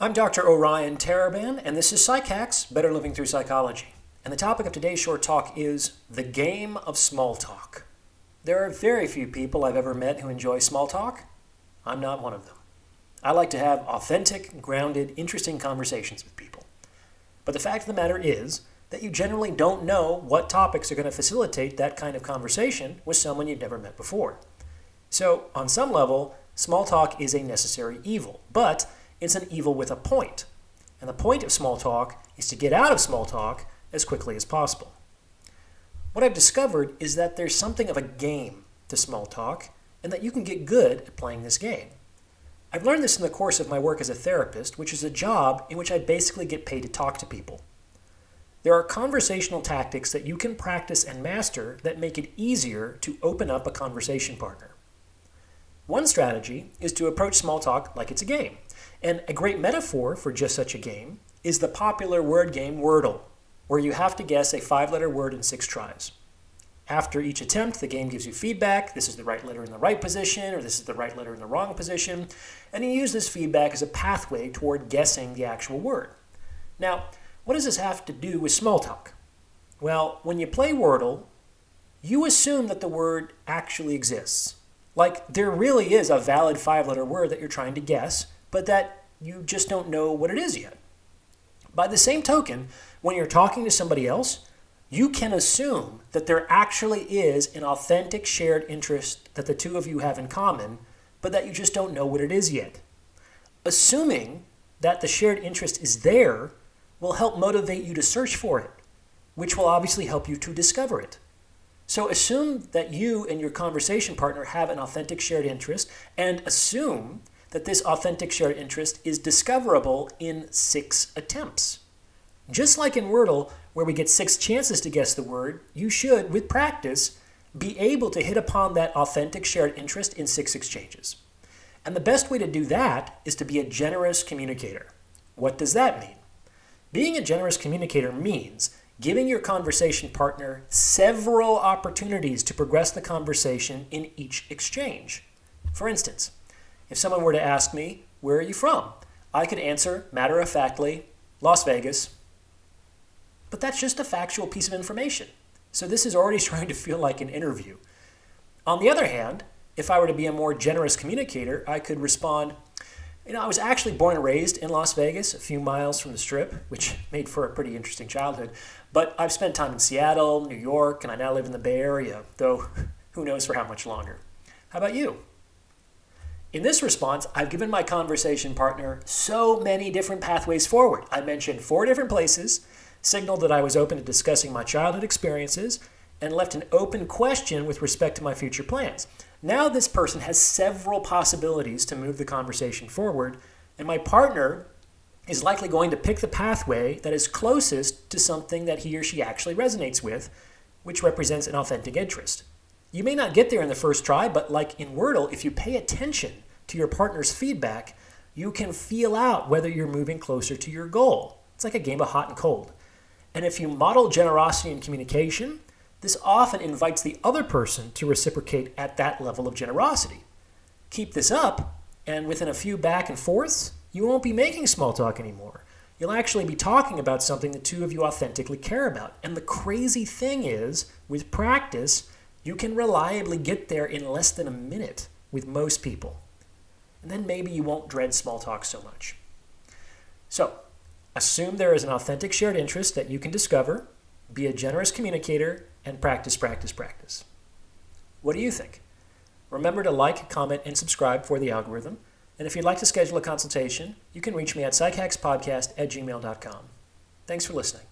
I'm Dr. Orion Taraban, and this is PsycHacks Better Living Through Psychology. And the topic of today's short talk is the game of small talk. There are very few people I've ever met who enjoy small talk. I'm not one of them. I like to have authentic, grounded, interesting conversations with people. But the fact of the matter is that you generally don't know what topics are going to facilitate that kind of conversation with someone you've never met before. So, on some level, small talk is a necessary evil, but it's an evil with a point. And the point of small talk is to get out of small talk as quickly as possible. What I've discovered is that there's something of a game to small talk, and that you can get good at playing this game. I've learned this in the course of my work as a therapist, which is a job in which I basically get paid to talk to people. There are conversational tactics that you can practice and master that make it easier to open up a conversation partner. One strategy is to approach small talk like it's a game. And a great metaphor for just such a game is the popular word game Wordle, where you have to guess a five letter word in six tries. After each attempt, the game gives you feedback. This is the right letter in the right position, or this is the right letter in the wrong position. And you use this feedback as a pathway toward guessing the actual word. Now, what does this have to do with small talk? Well, when you play Wordle, you assume that the word actually exists. Like, there really is a valid five letter word that you're trying to guess, but that you just don't know what it is yet. By the same token, when you're talking to somebody else, you can assume that there actually is an authentic shared interest that the two of you have in common, but that you just don't know what it is yet. Assuming that the shared interest is there will help motivate you to search for it, which will obviously help you to discover it. So assume that you and your conversation partner have an authentic shared interest and assume that this authentic shared interest is discoverable in six attempts. Just like in Wordle, where we get six chances to guess the word, you should, with practice, be able to hit upon that authentic shared interest in six exchanges. And the best way to do that is to be a generous communicator. What does that mean? Being a generous communicator means giving your conversation partner several opportunities to progress the conversation in each exchange. For instance, if someone were to ask me, Where are you from? I could answer matter of factly, Las Vegas. But that's just a factual piece of information. So this is already starting to feel like an interview. On the other hand, if I were to be a more generous communicator, I could respond, you know, I was actually born and raised in Las Vegas, a few miles from the strip, which made for a pretty interesting childhood. But I've spent time in Seattle, New York, and I now live in the Bay Area, though who knows for how much longer. How about you? In this response, I've given my conversation partner so many different pathways forward. I mentioned four different places, signaled that I was open to discussing my childhood experiences, and left an open question with respect to my future plans. Now, this person has several possibilities to move the conversation forward, and my partner is likely going to pick the pathway that is closest to something that he or she actually resonates with, which represents an authentic interest. You may not get there in the first try, but like in Wordle, if you pay attention to your partner's feedback, you can feel out whether you're moving closer to your goal. It's like a game of hot and cold. And if you model generosity in communication, this often invites the other person to reciprocate at that level of generosity. Keep this up, and within a few back and forths, you won't be making small talk anymore. You'll actually be talking about something the two of you authentically care about. And the crazy thing is, with practice, you can reliably get there in less than a minute with most people. And then maybe you won't dread small talk so much. So, assume there is an authentic shared interest that you can discover, be a generous communicator, and practice, practice, practice. What do you think? Remember to like, comment, and subscribe for the algorithm. And if you'd like to schedule a consultation, you can reach me at psychackspodcast at gmail.com. Thanks for listening.